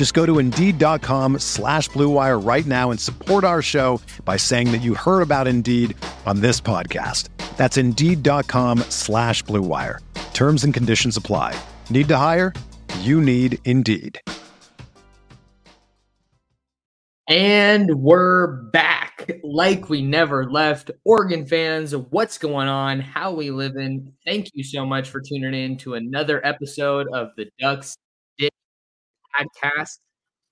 Just go to Indeed.com slash BlueWire right now and support our show by saying that you heard about Indeed on this podcast. That's Indeed.com slash BlueWire. Terms and conditions apply. Need to hire? You need Indeed. And we're back like we never left. Oregon fans, what's going on? How we living? Thank you so much for tuning in to another episode of the Ducks podcast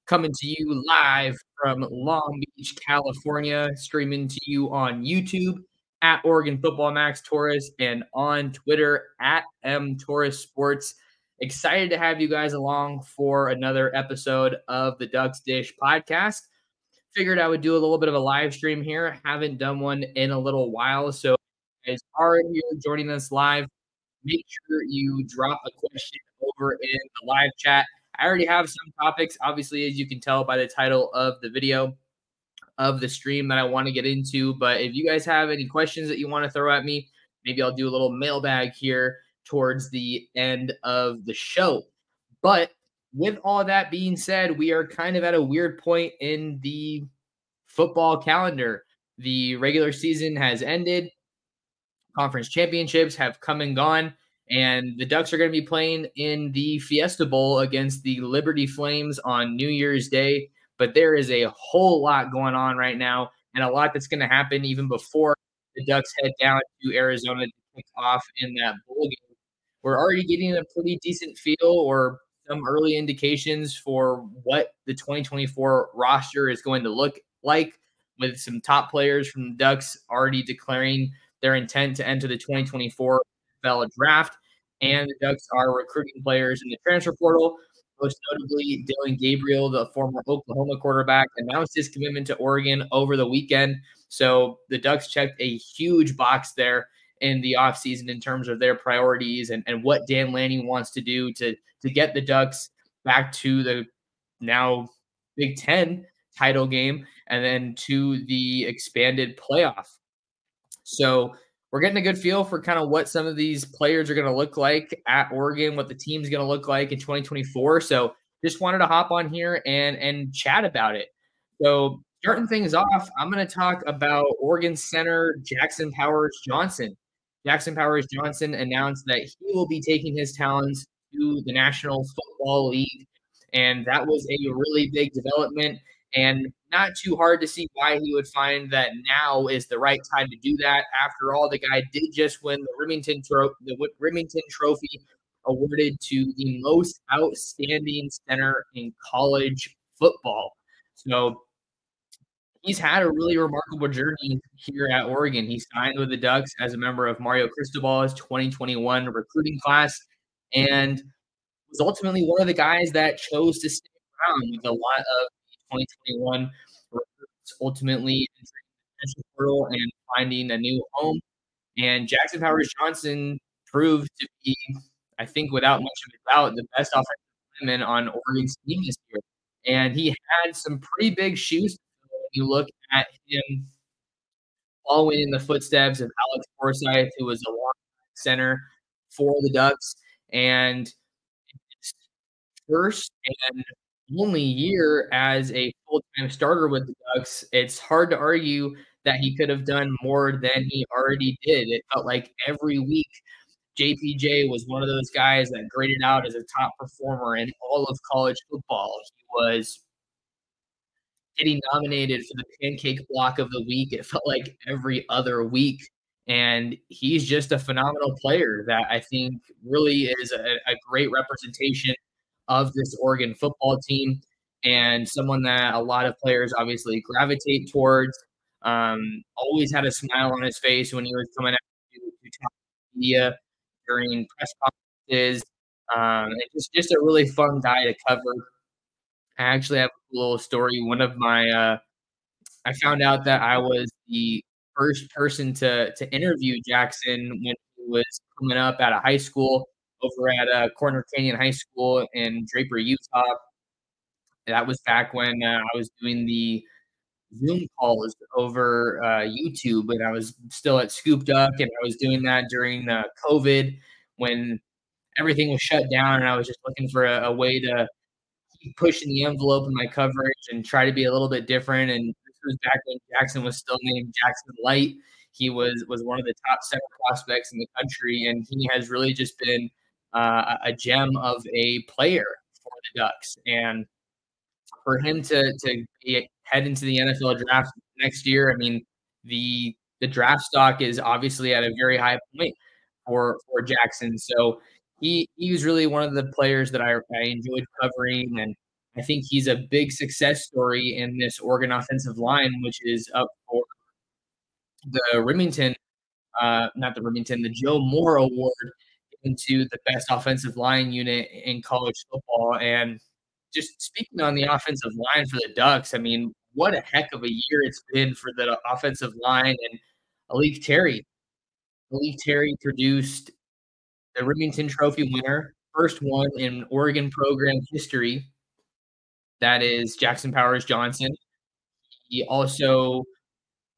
coming to you live from Long Beach, California, streaming to you on YouTube at Oregon Football Max Torres and on Twitter at M Torres Sports. Excited to have you guys along for another episode of the Ducks Dish podcast figured I would do a little bit of a live stream here. Haven't done one in a little while. So, guys are here joining us live, make sure you drop a question over in the live chat. I already have some topics, obviously, as you can tell by the title of the video of the stream that I want to get into. But if you guys have any questions that you want to throw at me, maybe I'll do a little mailbag here towards the end of the show. But with all that being said, we are kind of at a weird point in the football calendar. The regular season has ended, conference championships have come and gone, and the Ducks are going to be playing in the Fiesta Bowl against the Liberty Flames on New Year's Day. But there is a whole lot going on right now, and a lot that's going to happen even before the Ducks head down to Arizona to kick off in that bowl game. We're already getting a pretty decent feel or some early indications for what the 2024 roster is going to look like, with some top players from the Ducks already declaring their intent to enter the 2024 NFL draft. Mm-hmm. And the Ducks are recruiting players in the transfer portal. Most notably, Dillon Gabriel, the former Oklahoma quarterback, announced his commitment to Oregon over the weekend. So the Ducks checked a huge box there in the offseason in terms of their priorities and, and what Dan Lanning wants to do to, to get the Ducks back to the now Big Ten title game and then to the expanded playoff. So we're getting a good feel for kind of what some of these players are going to look like at Oregon, what the team's going to look like in 2024. So just wanted to hop on here and and chat about it. So starting things off, I'm going to talk about Oregon center Jackson Powers Johnson. Jackson Powers Johnson announced that he will be taking his talents to the National Football League. And that was a really big development and not too hard to see why he would find that now is the right time to do that. After all, the guy did just win the Remington, Tro- the Remington Trophy awarded to the most outstanding center in college football. So he's had a really remarkable journey here at Oregon. He signed with the Ducks as a member of Mario Cristobal's 2021 recruiting class and was ultimately one of the guys that chose to stick around with a lot of 2021 ultimately entering the portal and finding a new home. And Jackson Powers Johnson proved to be, I think, without much of a doubt, the best offensive lineman on Oregon's team this year. And he had some pretty big shoes when you look at him following in the footsteps of Alex Forsyth, who was a long center for the Ducks. And first and only year as a full time starter with the Ducks, it's hard to argue that he could have done more than he already did. It felt like every week JPJ was one of those guys that graded out as a top performer in all of college football. He was getting nominated for the pancake block of the week. It felt like every other week. And he's just a phenomenal player that I think really is a, a great representation of this Oregon football team and someone that a lot of players obviously gravitate towards. Um, always had a smile on his face when he was coming out to, talk to media during press conferences. Um, just just a really fun guy to cover. I actually have a little story. One of my, uh, I found out that I was the first person to to interview Jackson when he was coming up out of high school over at uh, Corner Canyon High School in Draper, Utah. That was back when uh, I was doing the Zoom calls over uh, YouTube, and I was still at Scoop Duck, and I was doing that during uh, COVID when everything was shut down, and I was just looking for a, a way to keep pushing the envelope in my coverage and try to be a little bit different. And this was back when Jackson was still named Jackson Light. He was was one of the top center prospects in the country, and he has really just been uh, a gem of a player for the Ducks. And for him to to head into the NFL draft next year, I mean the the draft stock is obviously at a very high point for for Jackson. So he he was really one of the players that I, I enjoyed covering, and I think he's a big success story in this Oregon offensive line, which is up for the Remington, uh, not the Remington, the Joe Moore Award into the best offensive line unit in college football. And just speaking on the offensive line for the Ducks, I mean, what a heck of a year it's been for the offensive line. And A'lique Terry, A'lique Terry produced the Remington Trophy winner, first one in Oregon program history. That is Jackson Powers Johnson. He also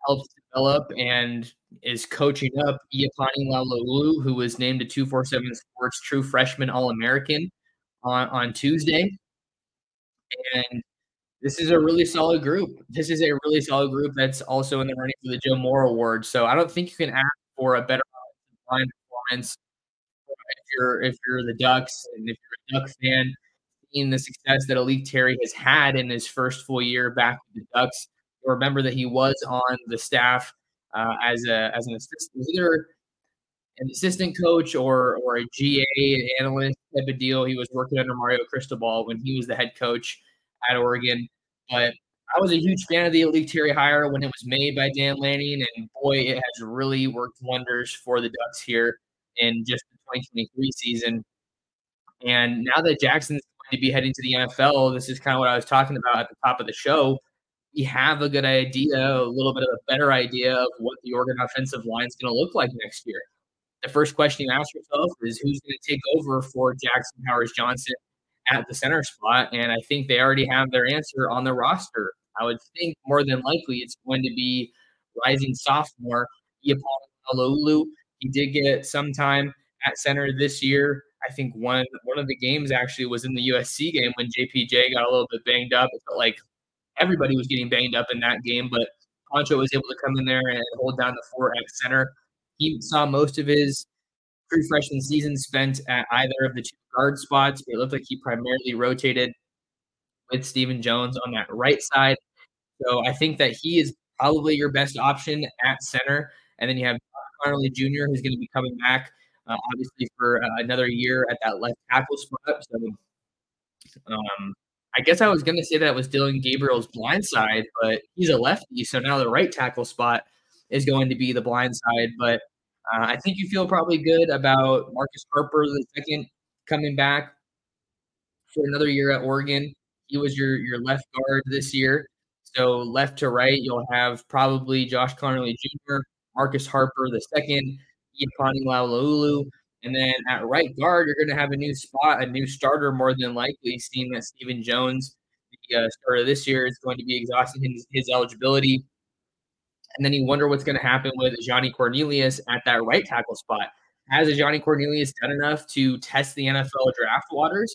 helped develop and is coaching up Iapani Laloulu, who was named a 247 Sports True Freshman All American on, on Tuesday. And this is a really solid group. This is a really solid group that's also in the running for the Joe Moore Award. So I don't think you can ask for a better line performance if you're if you're the Ducks and if you're a Duck fan, seeing the success that A'lique Terry has had in his first full year back with the Ducks. Remember that he was on the staff uh, as a as an assistant, either an assistant coach or or a GA analyst type of deal. He was working under Mario Cristobal when he was the head coach at Oregon. But I was a huge fan of the A'lique Terry hire when it was made by Dan Lanning, and boy, it has really worked wonders for the Ducks here in just the 2023 season. And now that Jackson's going to be heading to the NFL, this is kind of what I was talking about at the top of the show. We have a good idea, a little bit of a better idea of what the Oregon offensive line is going to look like next year. The first question you ask yourself is who's going to take over for Jackson Powers Johnson at the center spot? And I think they already have their answer on the roster. I would think more than likely it's going to be rising sophomore Iapani Laloulu. He did get some time at center this year. I think one one of the games actually was in the USC game when JPJ got a little bit banged up. It felt like everybody was getting banged up in that game, but Poncho was able to come in there and hold down the fort at center. He saw most of his true freshman season spent at either of the two guard spots. It looked like he primarily rotated with Stephen Jones on that right side. So I think that he is probably your best option at center. And then you have Conerly Jr., who's going to be coming back, uh, obviously, for uh, another year at that left tackle spot. So um, I guess I was going to say that was Dillon Gabriel's blind side, but he's a lefty. So now the right tackle spot is going to be the blind side. But uh, I think you feel probably good about Marcus Harper, the second, coming back for another year at Oregon. He was your, your left guard this year. So left to right, you'll have probably Josh Conerly Jr., Marcus Harper the second, Iapani Laloulu. And then at right guard, you're going to have a new spot, a new starter more than likely, seeing that Stephen Jones, the uh, starter this year, is going to be exhausting his, his eligibility. And then you wonder what's going to happen with Ajani Cornelius at that right tackle spot. Has Ajani Cornelius done enough to test the NFL draft waters?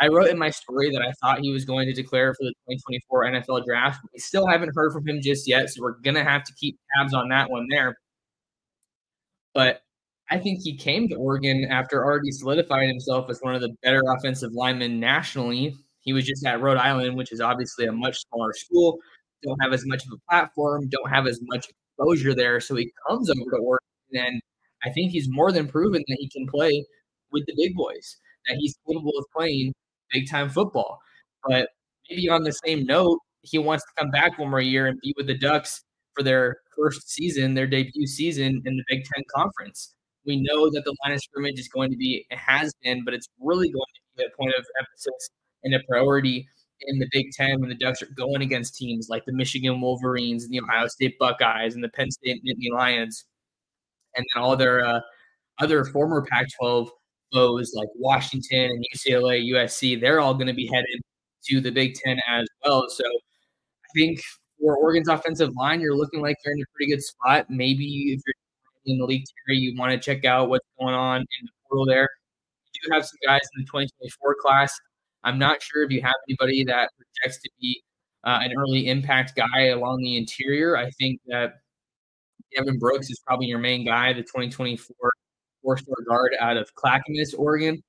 I wrote in my story that I thought he was going to declare for the 2024 NFL draft. We still haven't heard from him just yet, so we're going to have to keep tabs on that one there. But I think he came to Oregon after already solidifying himself as one of the better offensive linemen nationally. He was just at Rhode Island, which is obviously a much smaller school, don't have as much of a platform, don't have as much exposure there. So he comes over to Oregon And I think he's more than proven that he can play with the big boys, that he's capable of playing big time football. But maybe on the same note, he wants to come back one more year and be with the Ducks for their first season, their debut season in the Big Ten Conference. We know that the line of scrimmage is going to be, it has been, but it's really going to be a point of emphasis and a priority in the Big Ten when the Ducks are going against teams like the Michigan Wolverines and the Ohio State Buckeyes and the Penn State Nittany Lions, and then all their uh, other former Pac-12 foes like Washington and UCLA, USC. They're all going to be headed to the Big Ten as well. So I think for Oregon's offensive line, you're looking like you're in a pretty good spot. Maybe if you're in the league, Terry, you want to check out what's going on in the portal there. You do have some guys in the 2024 class. I'm not sure if you have anybody that projects to be uh, an early impact guy along the interior. I think that Devin Brooks is probably your main guy, the 2024 four-star guard out of Clackamas, Oregon.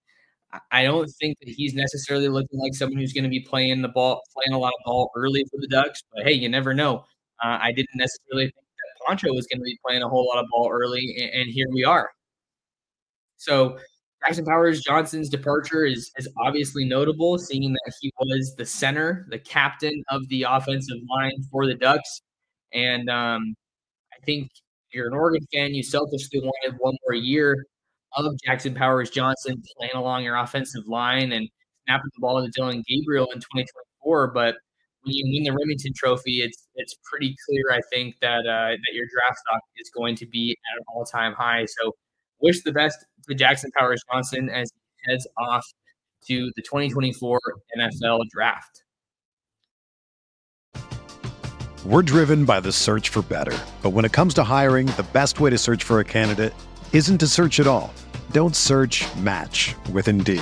I don't think that he's necessarily looking like someone who's going to be playing the ball, playing a lot of ball early for the Ducks. But hey, you never know. Uh, I didn't necessarily think that was going to be playing a whole lot of ball early, and, and here we are. So Jackson Powers Johnson's departure is, is obviously notable, seeing that he was the center, the captain of the offensive line for the Ducks. And um, I think you're an Oregon fan, you selfishly wanted one more year of Jackson Powers Johnson playing along your offensive line and snapping the ball to Dillon Gabriel in 2024. But when you win the Remington Trophy, it's it's pretty clear, I think, that uh, that your draft stock is going to be at an all time high. So, wish the best to Jackson Powers Johnson as he heads off to the 2024 NFL Draft. We're driven by the search for better, but when it comes to hiring, the best way to search for a candidate isn't to search at all. Don't search. Match with Indeed.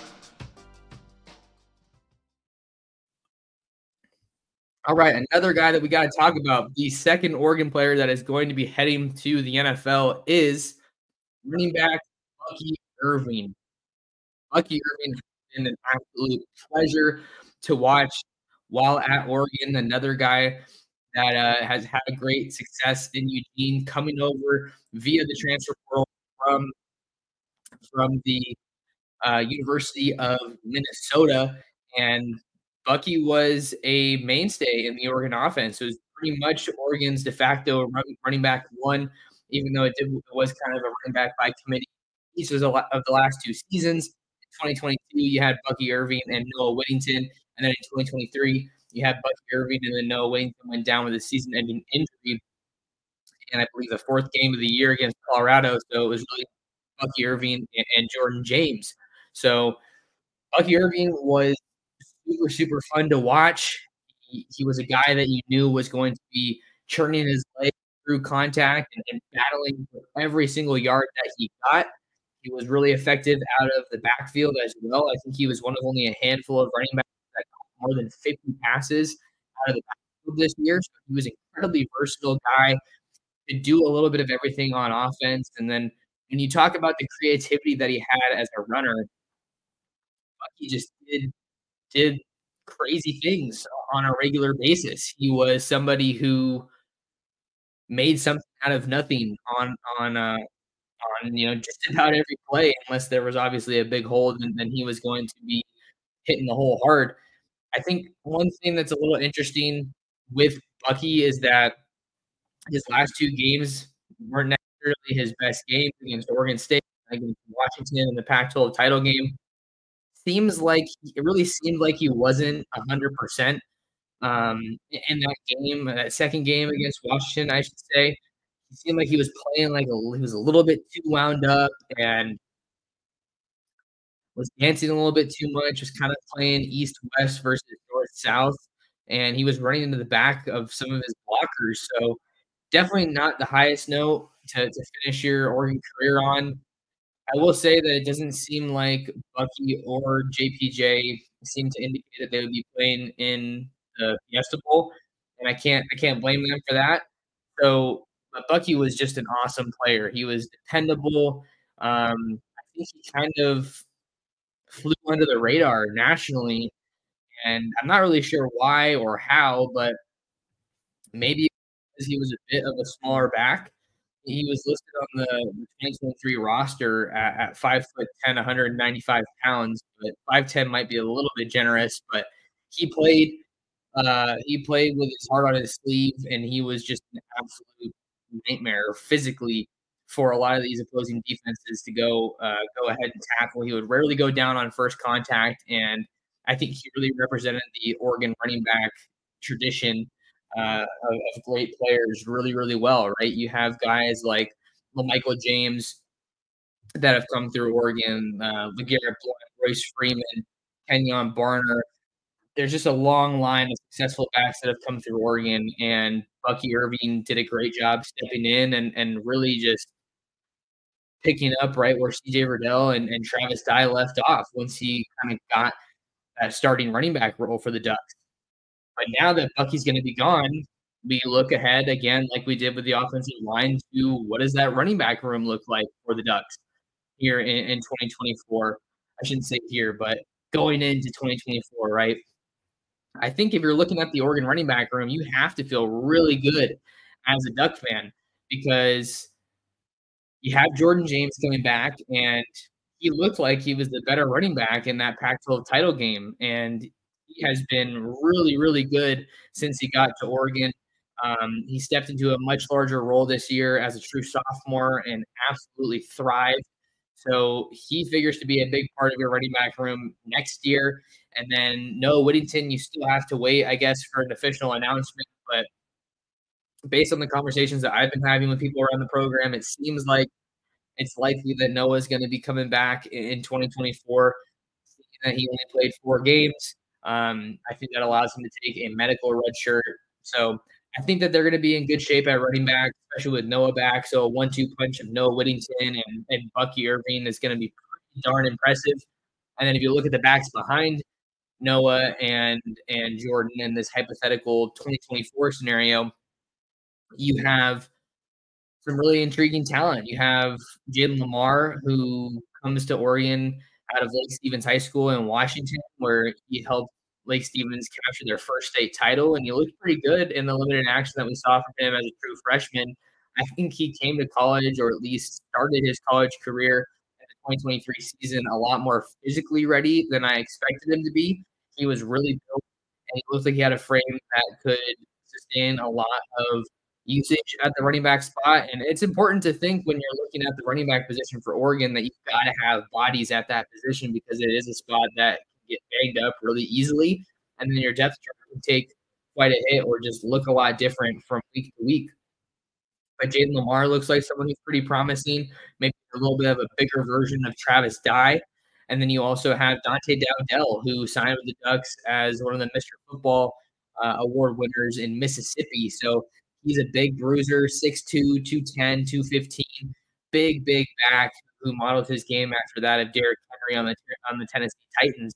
All right, another guy that we got to talk about, the second Oregon player that is going to be heading to the NFL is running back Bucky Irving. Bucky Irving has been an absolute pleasure to watch while at Oregon. Another guy that uh, has had a great success in Eugene, coming over via the transfer portal from from the uh, University of Minnesota, and Bucky was a mainstay in the Oregon offense. It was pretty much Oregon's de facto run, running back one, even though it, did, was kind of a running back by committee. Each was a lot of the last two seasons. In 2022, you had Bucky Irving and Noah Whittington, and then in 2023, you had Bucky Irving and then Noah Whittington went down with a season-ending injury, and I believe the fourth game of the year against Colorado. So it was really Bucky Irving and, and Jordan James. So Bucky Irving was super, super fun to watch. He, he, was a guy that you knew was going to be churning his leg through contact and, and battling for every single yard that he got. He was really effective out of the backfield as well. I think he was one of only a handful of running backs that got more than 50 passes out of the backfield this year. So he was an incredibly versatile guy, to do a little bit of everything on offense. And then when you talk about the creativity that he had as a runner, he just did did crazy things on a regular basis. He was somebody who made something out of nothing on on uh, on you know just about every play, unless there was obviously a big hole, and then he was going to be hitting the hole hard. I think one thing that's a little interesting with Bucky is that his last two games weren't necessarily his best games against Oregon State against Washington in the Pac-12 title game. Seems like it really seemed like he wasn't hundred percent um, in that game, that second game against Washington, I should say. It seemed like he was playing like a, he was a little bit too wound up and was dancing a little bit too much, was kind of playing east west versus north south, and he was running into the back of some of his blockers. So definitely not the highest note to, to finish your Oregon career on. I will say that it doesn't seem like Bucky or JPJ seem to indicate that they would be playing in the Fiesta Bowl, and I can't I can't blame them for that. So, but Bucky was just an awesome player. He was dependable. Um, I think he kind of flew under the radar nationally, and I'm not really sure why or how, but maybe because he was a bit of a smaller back. He was listed on the 2023 roster at, at 5 foot 10, 195 pounds, but 5'10 might be a little bit generous. But he played uh, he played with his heart on his sleeve, and he was just an absolute nightmare physically for a lot of these opposing defenses to go uh, go ahead and tackle. He would rarely go down on first contact, and I think he really represented the Oregon running back tradition uh, of, of, great players really, really well. Right? You have guys like Michael James that have come through Oregon, uh, LeGarrette Royce Freeman, Kenjon Barner there's just a long line of successful backs that have come through Oregon, and Bucky Irving did a great job stepping in and, and really just picking up right where CJ Verdell and, and Travis Dye left off once he kind of got that starting running back role for the Ducks. But now that Bucky's going to be gone, we look ahead again, like we did with the offensive line, to what does that running back room look like for the Ducks here in, in 2024? I shouldn't say here, but going into 2024, right? I think if you're looking at the Oregon running back room, you have to feel really good as a Duck fan because you have Jordan James coming back, and he looked like he was the better running back in that Pac 12 title game. And he has been really, really good since he got to Oregon. Um, he stepped into a much larger role this year as a true sophomore and absolutely thrived. So he figures to be a big part of your running back room next year. And then Noah Whittington, you still have to wait, I guess, for an official announcement. But based on the conversations that I've been having with people around the program, it seems like it's likely that Noah is going to be coming back in 2024. That he only played four games. Um, I think that allows him to take a medical red shirt. So I think that they're going to be in good shape at running back, especially with Noah back. So a one-two punch of Noah Whittington and, and Bucky Irving is going to be darn impressive. And then if you look at the backs behind Noah and and Jordan in this hypothetical 2024 scenario, you have some really intriguing talent. You have Jayden Limar, who comes to Oregon out of Lake Stevens High School in Washington, where he helped Lake Stevens capture their first state title, and he looked pretty good in the limited action that we saw from him as a true freshman. I think he came to college, or at least started his college career in the 2023 season, a lot more physically ready than I expected him to be. He was really built, and he looked like he had a frame that could sustain a lot of usage at the running back spot. And it's important to think when you're looking at the running back position for Oregon that you've got to have bodies at that position because it is a spot that can get banged up really easily. And then your depth chart can take quite a hit or just look a lot different from week to week. But Jayden Limar looks like someone who's pretty promising, maybe a little bit of a bigger version of Travis Dye. And then you also have Dante Dowdell, who signed with the Ducks as one of the Mr. Football uh, award winners in Mississippi. So he's a big bruiser, 6'2, 210, 215, big, big back who modeled his game after that of Derrick Henry on the on the Tennessee Titans.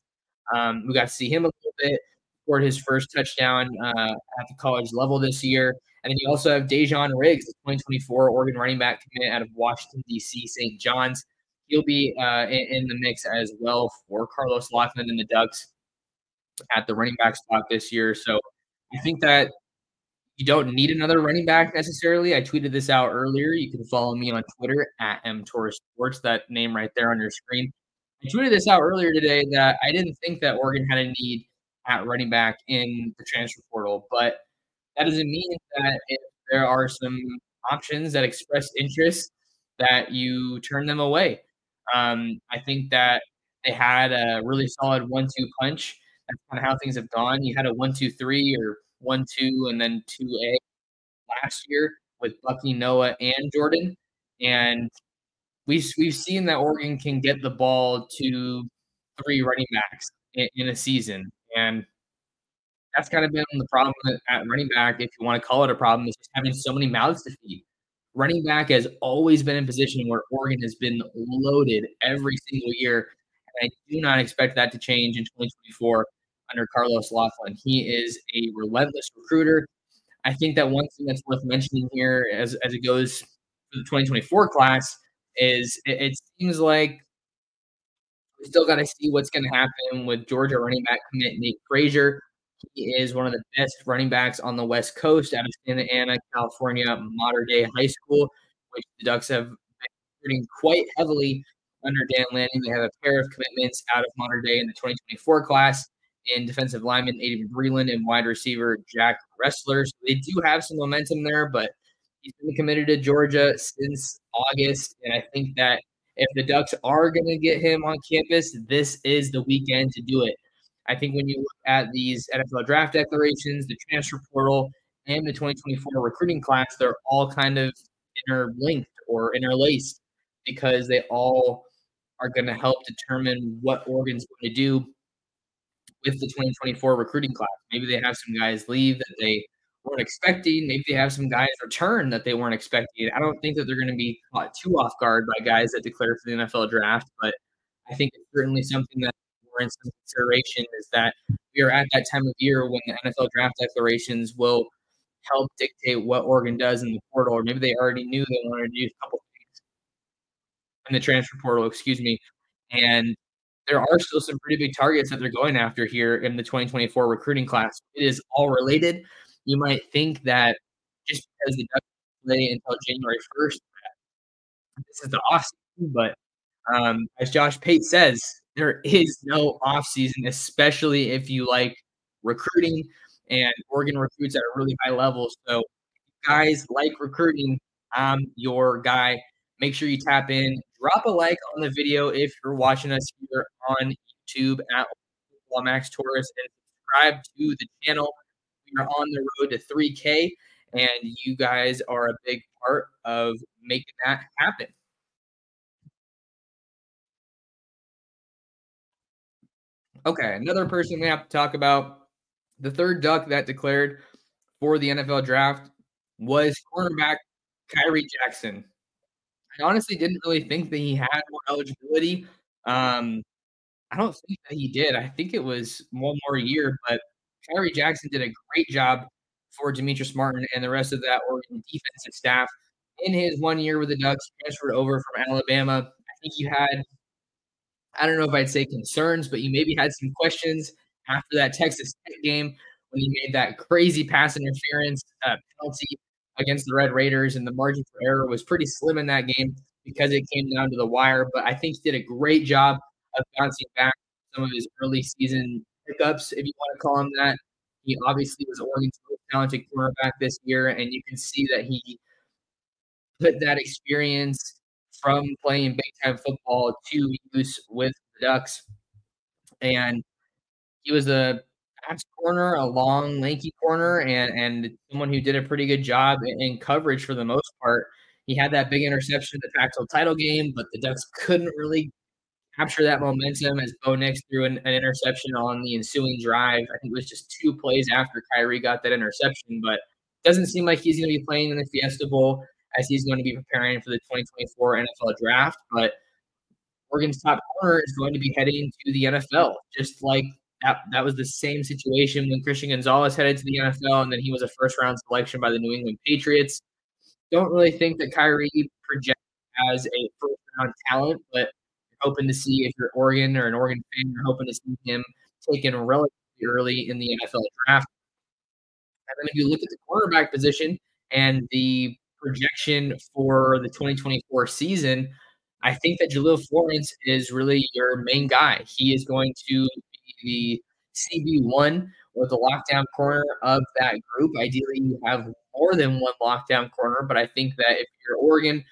Um, we got to see him a little bit, scored his first touchdown uh, at the college level this year. And then you also have Dejon Riggs, the 2024 Oregon running back commit out of Washington, D.C., St. John's he'll be uh, in, in, the mix as well for Carlos Locklyn and the Ducks at the running back spot this year. So I think that you don't need another running back necessarily. I tweeted this out earlier. You can follow me on Twitter at mtorsports, that name right there on your screen. I tweeted this out earlier today that I didn't think that Oregon had a need at running back in the transfer portal, but that doesn't mean that if there are some options that express interest that you turn them away. Um, I think that they had a really solid one-two punch. That's kind of how things have gone. You had a one-two-three or one-two and then two-A last year with Bucky, Noah, and Jordan, and we've we've seen that Oregon can get the ball to three running backs in, in a season, and that's kind of been the problem at running back, if you want to call it a problem, is having so many mouths to feed. Running back has always been in position where Oregon has been loaded every single year. And I do not expect that to change in 2024 under Carlos Locklyn. He is a relentless recruiter. I think that one thing that's worth mentioning here as, as it goes for the 2024 class is it, it seems like we still got to see what's going to happen with Georgia running back commit Nate Frazier. He is one of the best running backs on the West Coast out of Santa Ana, California, Mater Dei High School, which the Ducks have been recruiting quite heavily under Dan Lanning. They have a pair of commitments out of Mater Dei in the 2024 class in defensive lineman Aydin Breland and wide receiver Jack Ressler. So they do have some momentum there, but he's been committed to Georgia since August. And I think that if the Ducks are going to get him on campus, this is the weekend to do it. I think when you look at these NFL draft declarations, the transfer portal, and the 2024 recruiting class, they're all kind of interlinked or interlaced because they all are going to help determine what Oregon's going to do with the 2024 recruiting class. Maybe they have some guys leave that they weren't expecting. Maybe they have some guys return that they weren't expecting. I don't think that they're going to be caught too off guard by guys that declare for the NFL draft, but I think it's certainly something that we're in some consideration is that we are at that time of year when the NFL draft declarations will help dictate what Oregon does in the portal, or maybe they already knew they wanted to do a couple things in the transfer portal, excuse me. And there are still some pretty big targets that they're going after here in the 2024 recruiting class. It is all related. You might think that just because the Ducks play until January 1st, this is the off season, but um, as Josh Pate says, there is no off season, especially if you like recruiting and Oregon recruits at a really high level. So, guys like recruiting, I'm your guy. Make sure you tap in. Drop a like on the video if you're watching us here on YouTube at Max Torres and subscribe to the channel. We are on the road to 3K, and you guys are a big part of making that happen. Okay, another person we have to talk about. The third duck that declared for the NFL draft was cornerback Khyree Jackson. I honestly didn't really think that he had more eligibility. Um, I don't think that he did. I think it was one more year, but Khyree Jackson did a great job for Demetrice Martin and the rest of that Oregon defensive staff in his one year with the Ducks, transferred over from Alabama. I think you had I don't know if I'd say concerns, but you maybe had some questions after that Texas Tech game when he made that crazy pass interference uh, penalty against the Red Raiders, and the margin for error was pretty slim in that game because it came down to the wire. But I think he did a great job of bouncing back some of his early season pickups, if you want to call him that. He obviously was Oregon's most talented cornerback this year, and you can see that he put that experience from playing big time football to use with the Ducks. And he was a fast corner, a long, lanky corner, and and someone who did a pretty good job in, coverage for the most part. He had that big interception in the Pac-12 title game, but the Ducks couldn't really capture that momentum as Bo Nix threw an, an, interception on the ensuing drive. I think it was just two plays after Khyree got that interception, but doesn't seem like he's going to be playing in the Fiesta Bowl as he's going to be preparing for the 2024 NFL draft. But Oregon's top corner is going to be heading to the NFL, just like that, that was the same situation when Christian Gonzalez headed to the NFL, and then he was a first round selection by the New England Patriots. Don't really think that Khyree projects as a first round talent, but hoping to see if you're Oregon or an Oregon fan, you're hoping to see him taken relatively early in the NFL draft. And then if you look at the quarterback position and the projection for the 2024 season, I think that Jahlil Florence is really your main guy. He is going to the CB1 with the lockdown corner of that group. Ideally, you have more than one lockdown corner, but I think that if you're Oregon,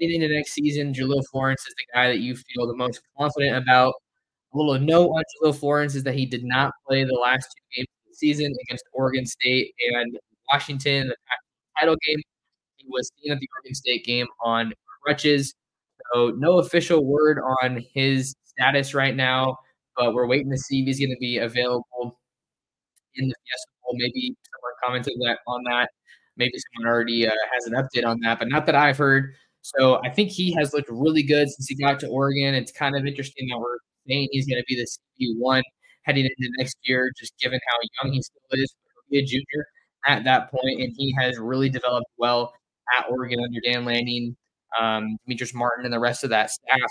heading into next season, Jahlil Florence is the guy that you feel the most confident about. A little note on Jahlil Florence is that he did not play the last two games of the season against Oregon State and Washington, the title game. He was seen at the Oregon State game on crutches. So no official word on his status right now, but we're waiting to see if he's going to be available in the Fiesta Bowl. Maybe someone commented that on that. Maybe someone already uh, has an update on that, but not that I've heard. So I think he has looked really good since he got to Oregon. It's kind of interesting that we're saying he's going to be the CB one heading into next year, just given how young he still is. He'll be a junior at that point, and he has really developed well at Oregon under Dan Lanning, um, Demetrice Martin, and the rest of that staff.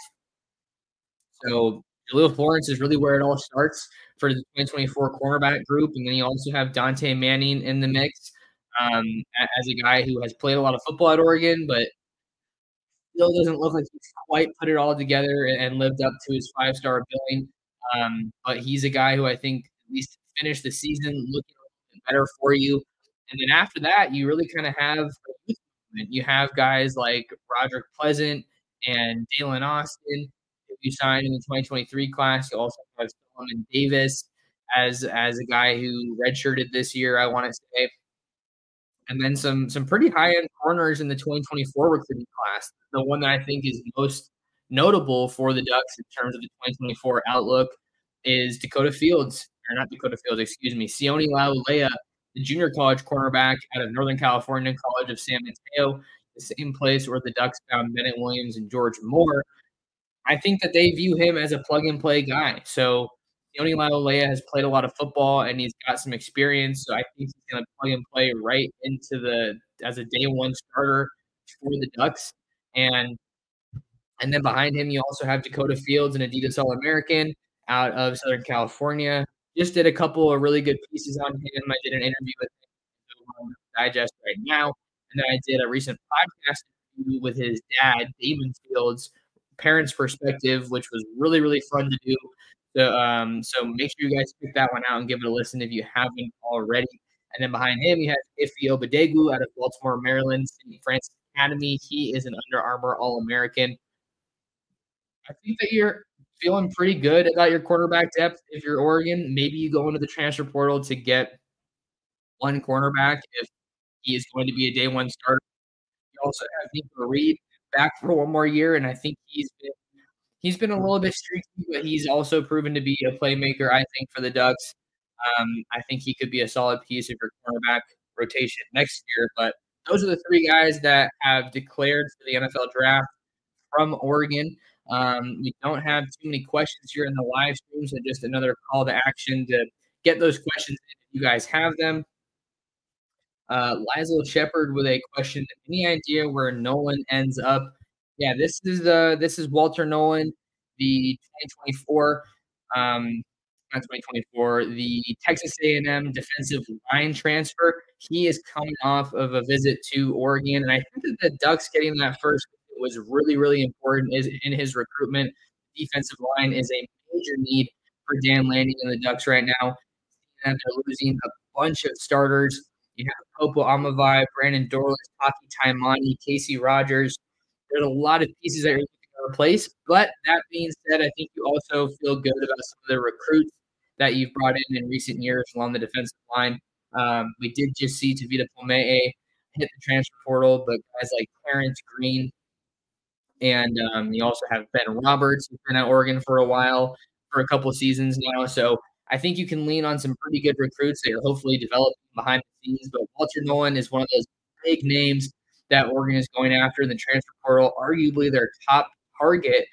So Jahlil Florence is really where it all starts for the 2024 cornerback group, and then you also have Dontae Manning in the mix um, as a guy who has played a lot of football at Oregon, but still doesn't look like he's quite put it all together and lived up to his five star billing. Um, but he's a guy who I think at least finished the season looking better for you. And then after that, you really kind of have you have guys like Roderick Pleasant and Daylen Austin, you signed in the 2023 class. You also have Solomon Davis as as a guy who redshirted this year. I want to say and then some some pretty high end corners in the 2024 recruiting class. The one that I think is most notable for the Ducks in terms of the 2024 outlook is Dakota Fields, or not Dakota Fields, excuse me, Sione Laulea, the junior college cornerback out of Northern California College of San Mateo, the same place where the Ducks found Bennett Williams and George Moore. I think that they view him as a plug and play guy. So Sione Laulea has played a lot of football and he's got some experience. So I think he's going to plug and play right into the as a day one starter for the Ducks. And and then behind him, you also have Dakota Fields, an Adidas All American out of Southern California. Just did a couple of really good pieces on him. I did an interview with him digest right now. And then I did a recent podcast with his dad, Damon Fields, parents' perspective, which was really, really fun to do. So, um, so make sure you guys pick that one out and give it a listen if you haven't already. And then behind him, you have Ife Obadegu out of Baltimore, Maryland, St. Frances Academy. He is an Under Armour All American. I think that you're feeling pretty good about your quarterback depth. If you're Oregon, maybe you go into the transfer portal to get one cornerback if he is going to be a day one starter. You also have Nikko Reed back for one more year, and I think he's been he's been a little bit streaky, but he's also proven to be a playmaker. I think for the Ducks, um, I think he could be a solid piece of your cornerback rotation next year. But those are the three guys that have declared for the NFL draft from Oregon. Um, we don't have too many questions here in the live stream, so just another call to action to get those questions if you guys have them. Uh, Lizel Shepard with a question: Any idea where Nolen ends up yeah, this is uh this is Walter Nolen, the 2024 um not 2024, the Texas A&M defensive line transfer. He is coming off of a visit to Oregon, and I think that the Ducks getting that first was really, really important is in his recruitment. Defensive line is a major need for Dan Lanning and the Ducks right now. And they're losing a bunch of starters. You have Popo Aumavae, Brandon Dorlus, Taki Taimani, Casey Rogers, there's a lot of pieces that you're looking to replace. But that being said, I think you also feel good about some of the recruits that you've brought in in recent years along the defensive line. Um, we did just see Tavita Pomee hit the transfer portal, but guys like Clarence Green and um, you also have Ben Roberts, who's been at Oregon for a while, for a couple seasons now. So I think you can lean on some pretty good recruits that are hopefully developing behind the scenes. But Walter Nolen is one of those big names that Oregon is going after in the transfer portal, arguably their top target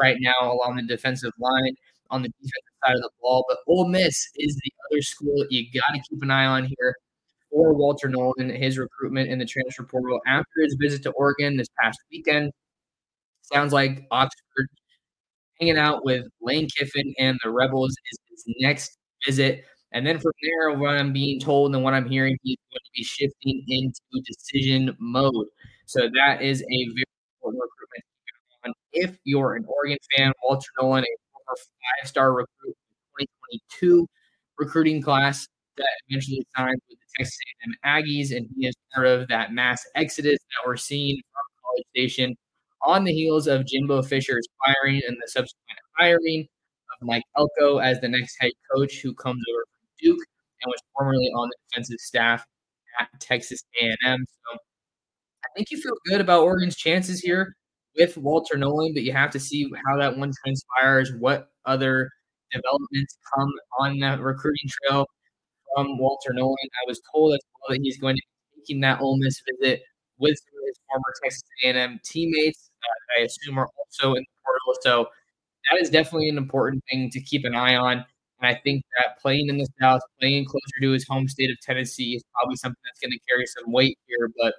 right now along the defensive line on the defensive side of the ball. But Ole Miss is the other school you got to keep an eye on here for Walter Nolen, his recruitment in the transfer portal after his visit to Oregon this past weekend. Sounds like Oxford hanging out with Lane Kiffin and the Rebels is his next visit. And then from there, what I'm being told and what I'm hearing, he's going to be shifting into decision mode. So that is a very important recruitment. If you're an Oregon fan, Walter Nolen, a former five-star recruit 2022 recruiting class that eventually signed with the Texas A&M Aggies, and he is part of that mass exodus that we're seeing from College Station on the heels of Jimbo Fisher's firing and the subsequent hiring of Mike Elko as the next head coach who comes over from Duke and was formerly on the defensive staff at Texas A&M. So I think you feel good about Oregon's chances here with Walter Nolen, but you have to see how that one transpires, what other developments come on that recruiting trail from Walter Nolen. I was told as well that he's going to be taking that Ole Miss visit with his former Texas A&M teammates. Uh, I assume are also in the portal. So that is definitely an important thing to keep an eye on. And I think that playing in the South, playing closer to his home state of Tennessee is probably something that's going to carry some weight here. But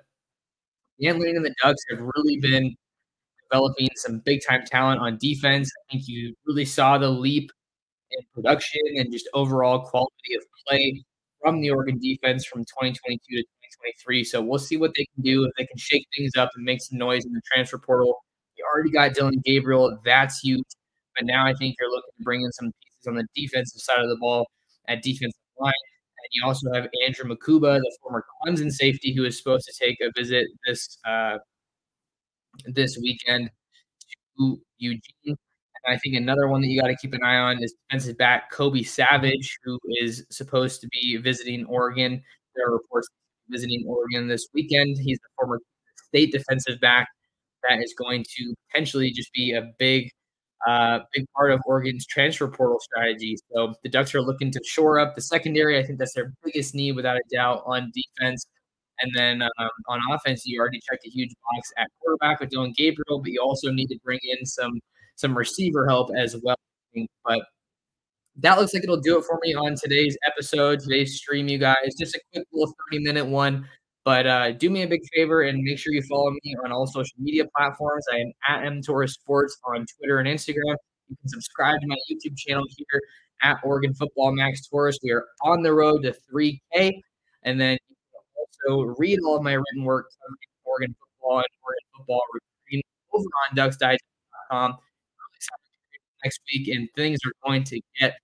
Dan Lanning and the Ducks have really been developing some big time talent on defense. I think you really saw the leap in production and just overall quality of play from the Oregon defense from 2022 to 2023. So we'll see what they can do if they can shake things up and make some noise in the transfer portal. You already got Dillon Gabriel. That's huge. But now I think you're looking to bring in some pieces on the defensive side of the ball at defensive line. And you also have Andrew Mukuba, the former Clemson safety, who is supposed to take a visit this uh, this weekend to Eugene. And I think another one that you got to keep an eye on is defensive back Kobe Savage, who is supposed to be visiting Oregon. There are reports visiting Oregon this weekend. He's the former state defensive back that is going to potentially just be a big, uh, big part of Oregon's transfer portal strategy. So the Ducks are looking to shore up the secondary. I think that's their biggest need, without a doubt, on defense. And then um, on offense, you already checked a huge box at quarterback with Dillon Gabriel, but you also need to bring in some some receiver help as well. But that looks like it'll do it for me on today's episode, today's stream, you guys. Just a quick little 30 minute one. But uh, do me a big favor and make sure you follow me on all social media platforms. I am at M Torres Sports on Twitter and Instagram. You can subscribe to my YouTube channel here at Oregon Football Max Torres. We are on the road to 3K. And then you can also read all of my written work on Oregon football and Oregon football recruiting over on ducksdigest.com next week, and things are going to get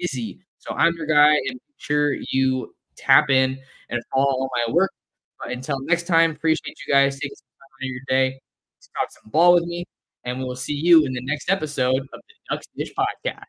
busy. So I'm your guy, and make sure you tap in and follow all my work. But until next time, appreciate you guys taking some time out of your day to talk some ball with me, and we will see you in the next episode of the Ducks Dish Podcast.